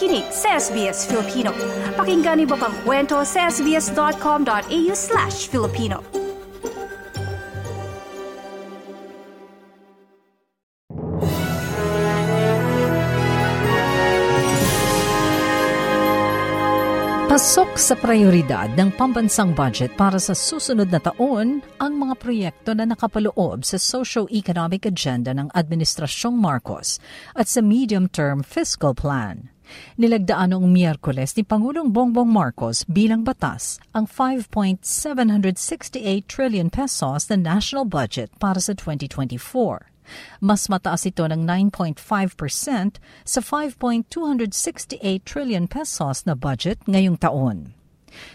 nakikinig sa SBS Filipino. Pakinggan niyo pang kwento sa sbs.com.au slash Filipino. Pasok sa prioridad ng pambansang budget para sa susunod na taon ang mga proyekto na nakapaloob sa socio-economic agenda ng Administrasyong Marcos at sa medium-term fiscal plan. Nilagdaan noong Miyerkules ni Pangulong Bongbong Marcos bilang batas ang 5.768 trillion pesos na national budget para sa 2024. Mas mataas ito ng 9.5% sa 5.268 trillion pesos na budget ngayong taon.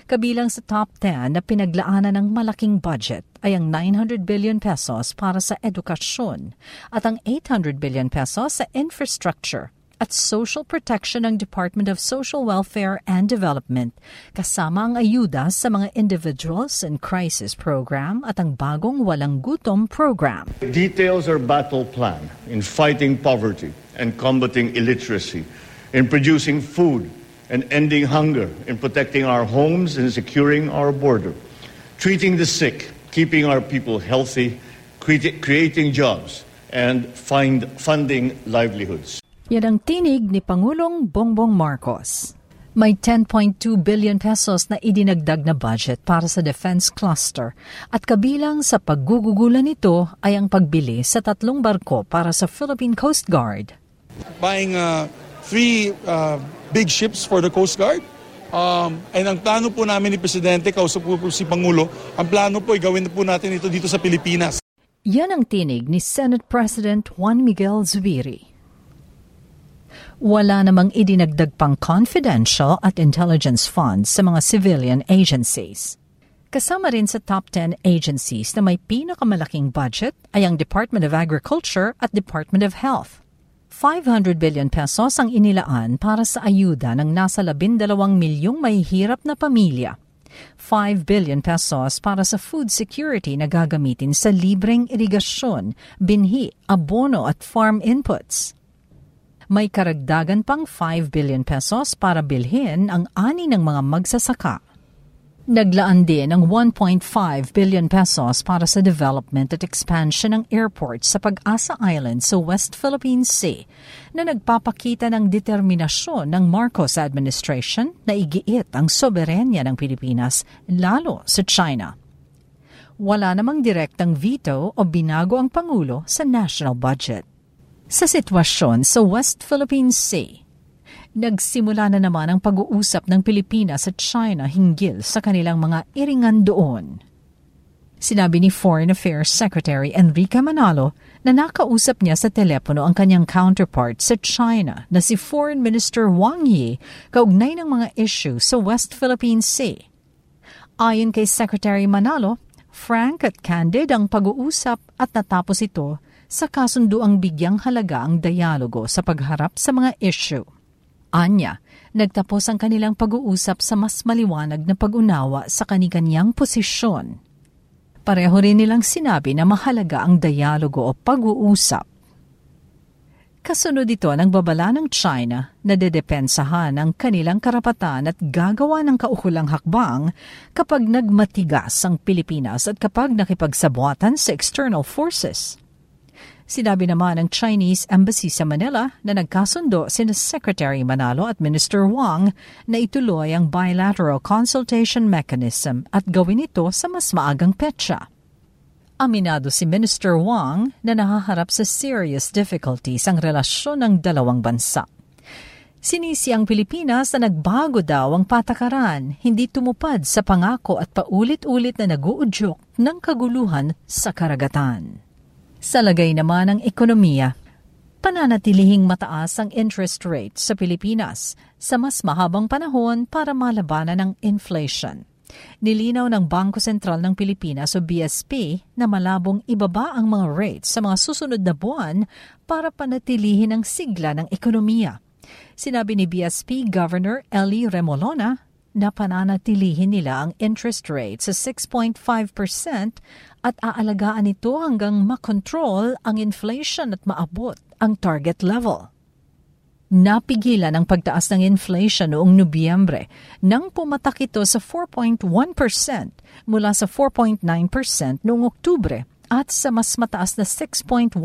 Kabilang sa top 10 na pinaglaanan ng malaking budget ay ang 900 billion pesos para sa edukasyon at ang 800 billion pesos sa infrastructure at social protection ng Department of Social Welfare and Development kasama ang ayuda sa mga individuals in crisis program at ang bagong walang gutom program. Details our battle plan in fighting poverty and combating illiteracy, in producing food and ending hunger, in protecting our homes and securing our border, treating the sick, keeping our people healthy, creating jobs, and find funding livelihoods. Yan ang tinig ni Pangulong Bongbong Marcos. May 10.2 billion pesos na idinagdag na budget para sa defense cluster at kabilang sa paggugugulan nito ay ang pagbili sa tatlong barko para sa Philippine Coast Guard. Buying uh, three uh, big ships for the Coast Guard. Um, and ang plano po namin ni Presidente, kausap po, po si Pangulo, ang plano po ay gawin po natin ito dito sa Pilipinas. Yan ang tinig ni Senate President Juan Miguel Zubiri. Wala namang idinagdag pang confidential at intelligence funds sa mga civilian agencies. Kasama rin sa top 10 agencies na may pinakamalaking budget ay ang Department of Agriculture at Department of Health. 500 billion pesos ang inilaan para sa ayuda ng nasa 12 milyong may hirap na pamilya. 5 billion pesos para sa food security na gagamitin sa libreng irigasyon, binhi, abono at farm inputs may karagdagan pang 5 billion pesos para bilhin ang ani ng mga magsasaka. Naglaan din ng 1.5 billion pesos para sa development at expansion ng airport sa Pag-asa Island sa West Philippine Sea na nagpapakita ng determinasyon ng Marcos administration na igiit ang soberenya ng Pilipinas lalo sa China. Wala namang direktang veto o binago ang Pangulo sa national budget. Sa sitwasyon sa West Philippine Sea, nagsimula na naman ang pag-uusap ng Pilipinas at China hinggil sa kanilang mga iringan doon. Sinabi ni Foreign Affairs Secretary Enrique Manalo na nakausap niya sa telepono ang kanyang counterpart sa China na si Foreign Minister Wang Yi kaugnay ng mga issue sa West Philippine Sea. Ayon kay Secretary Manalo, frank at candid ang pag-uusap at natapos ito sa kasunduang bigyang halaga ang dialogo sa pagharap sa mga issue. Anya, nagtapos ang kanilang pag-uusap sa mas maliwanag na pag-unawa sa kanikanyang posisyon. Pareho rin nilang sinabi na mahalaga ang dialogo o pag-uusap. Kasunod ito ng babala ng China na dedepensahan ang kanilang karapatan at gagawa ng kaukulang hakbang kapag nagmatigas ang Pilipinas at kapag nakipagsabuatan sa external forces. Sinabi naman ng Chinese Embassy sa Manila na nagkasundo sina Secretary Manalo at Minister Wang na ituloy ang bilateral consultation mechanism at gawin ito sa mas maagang petsa. Aminado si Minister Wang na nahaharap sa serious difficulties ang relasyon ng dalawang bansa. Sinisi ang Pilipinas na nagbago daw ang patakaran, hindi tumupad sa pangako at paulit-ulit na naguudyok ng kaguluhan sa karagatan. Sa lagay naman ng ekonomiya, pananatilihing mataas ang interest rate sa Pilipinas sa mas mahabang panahon para malabanan ng inflation. Nilinaw ng Bangko Sentral ng Pilipinas o BSP na malabong ibaba ang mga rates sa mga susunod na buwan para panatilihin ang sigla ng ekonomiya. Sinabi ni BSP Governor Eli Remolona na pananatilihin nila ang interest rate sa 6.5% at aalagaan ito hanggang makontrol ang inflation at maabot ang target level. Napigilan ang pagtaas ng inflation noong Nobyembre nang pumatak ito sa 4.1% mula sa 4.9% noong Oktubre at sa mas mataas na 6.1%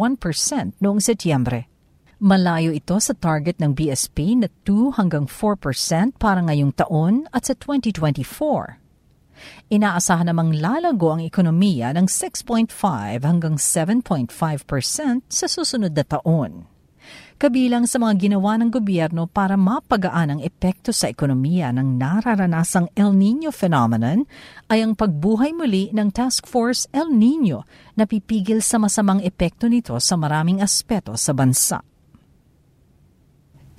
noong Setyembre. Malayo ito sa target ng BSP na 2 hanggang 4% para ngayong taon at sa 2024. Inaasahan namang lalago ang ekonomiya ng 6.5 hanggang 7.5% sa susunod na taon kabilang sa mga ginawa ng gobyerno para mapagaan ang epekto sa ekonomiya ng nararanasang El Nino phenomenon ay ang pagbuhay muli ng Task Force El Nino na pipigil sa masamang epekto nito sa maraming aspeto sa bansa.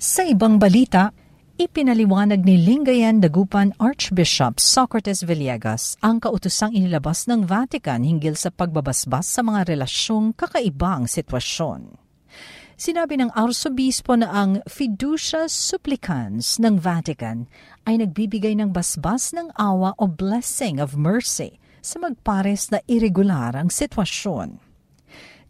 Sa ibang balita, ipinaliwanag ni Lingayen Dagupan Archbishop Socrates Villegas ang kautusang inilabas ng Vatican hinggil sa pagbabasbas sa mga relasyong kakaibang sitwasyon. Sinabi ng arsobispo na ang fiducia supplicans ng Vatican ay nagbibigay ng basbas ng awa o blessing of mercy sa magpares na irregular ang sitwasyon.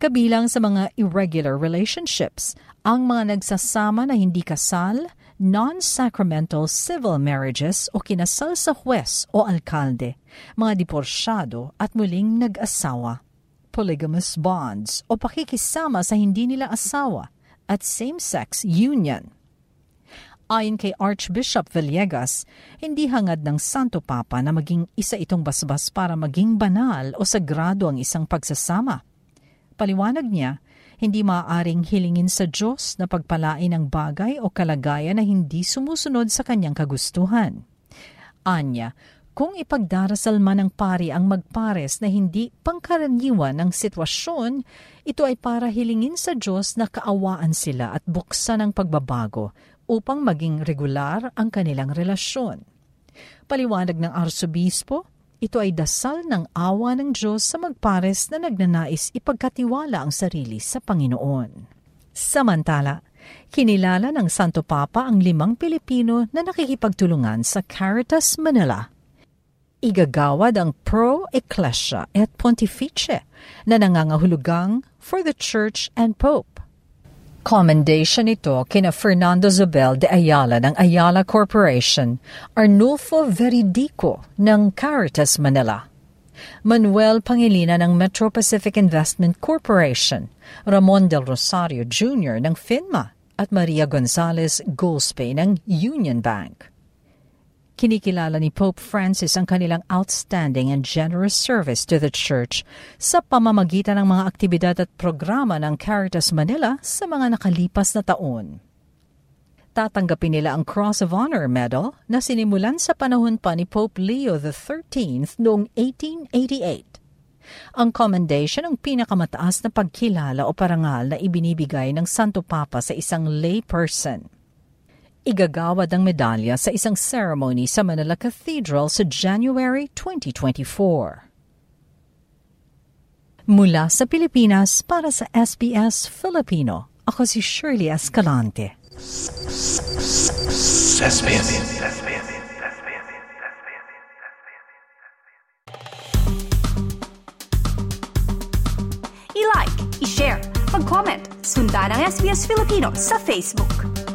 Kabilang sa mga irregular relationships, ang mga nagsasama na hindi kasal, non-sacramental civil marriages o kinasal sa huwes o alkalde, mga diporsyado at muling nag-asawa polygamous bonds o pakikisama sa hindi nila asawa at same-sex union. Ayon kay Archbishop Villegas, hindi hangad ng Santo Papa na maging isa itong basbas para maging banal o sagrado ang isang pagsasama. Paliwanag niya, hindi maaaring hilingin sa Diyos na pagpalain ang bagay o kalagayan na hindi sumusunod sa kanyang kagustuhan. Anya, kung ipagdarasal man ng pari ang magpares na hindi pangkaraniwan ng sitwasyon, ito ay para hilingin sa Diyos na kaawaan sila at buksan ang pagbabago upang maging regular ang kanilang relasyon. Paliwanag ng arsobispo, ito ay dasal ng awa ng Diyos sa magpares na nagnanais ipagkatiwala ang sarili sa Panginoon. Samantala, kinilala ng Santo Papa ang limang Pilipino na nakikipagtulungan sa Caritas Manila igagawad ang Pro Ecclesia et Pontifice na nangangahulugang for the Church and Pope. Commendation ito kina Fernando Zobel de Ayala ng Ayala Corporation, Arnulfo Veridico ng Caritas Manila, Manuel Pangilina ng Metro Pacific Investment Corporation, Ramon del Rosario Jr. ng FINMA at Maria Gonzalez Gulspe ng Union Bank. Kinikilala ni Pope Francis ang kanilang outstanding and generous service to the Church sa pamamagitan ng mga aktibidad at programa ng Caritas Manila sa mga nakalipas na taon. Tatanggapin nila ang Cross of Honor Medal na sinimulan sa panahon pa ni Pope Leo XIII noong 1888. Ang commendation ang pinakamataas na pagkilala o parangal na ibinibigay ng Santo Papa sa isang lay person igagawad ang medalya sa isang ceremony sa Manila Cathedral sa January 2024. Mula sa Pilipinas para sa SBS Filipino, ako si Shirley Escalante. I-like, i-share, mag-comment, sundan ang SBS Filipino sa Facebook.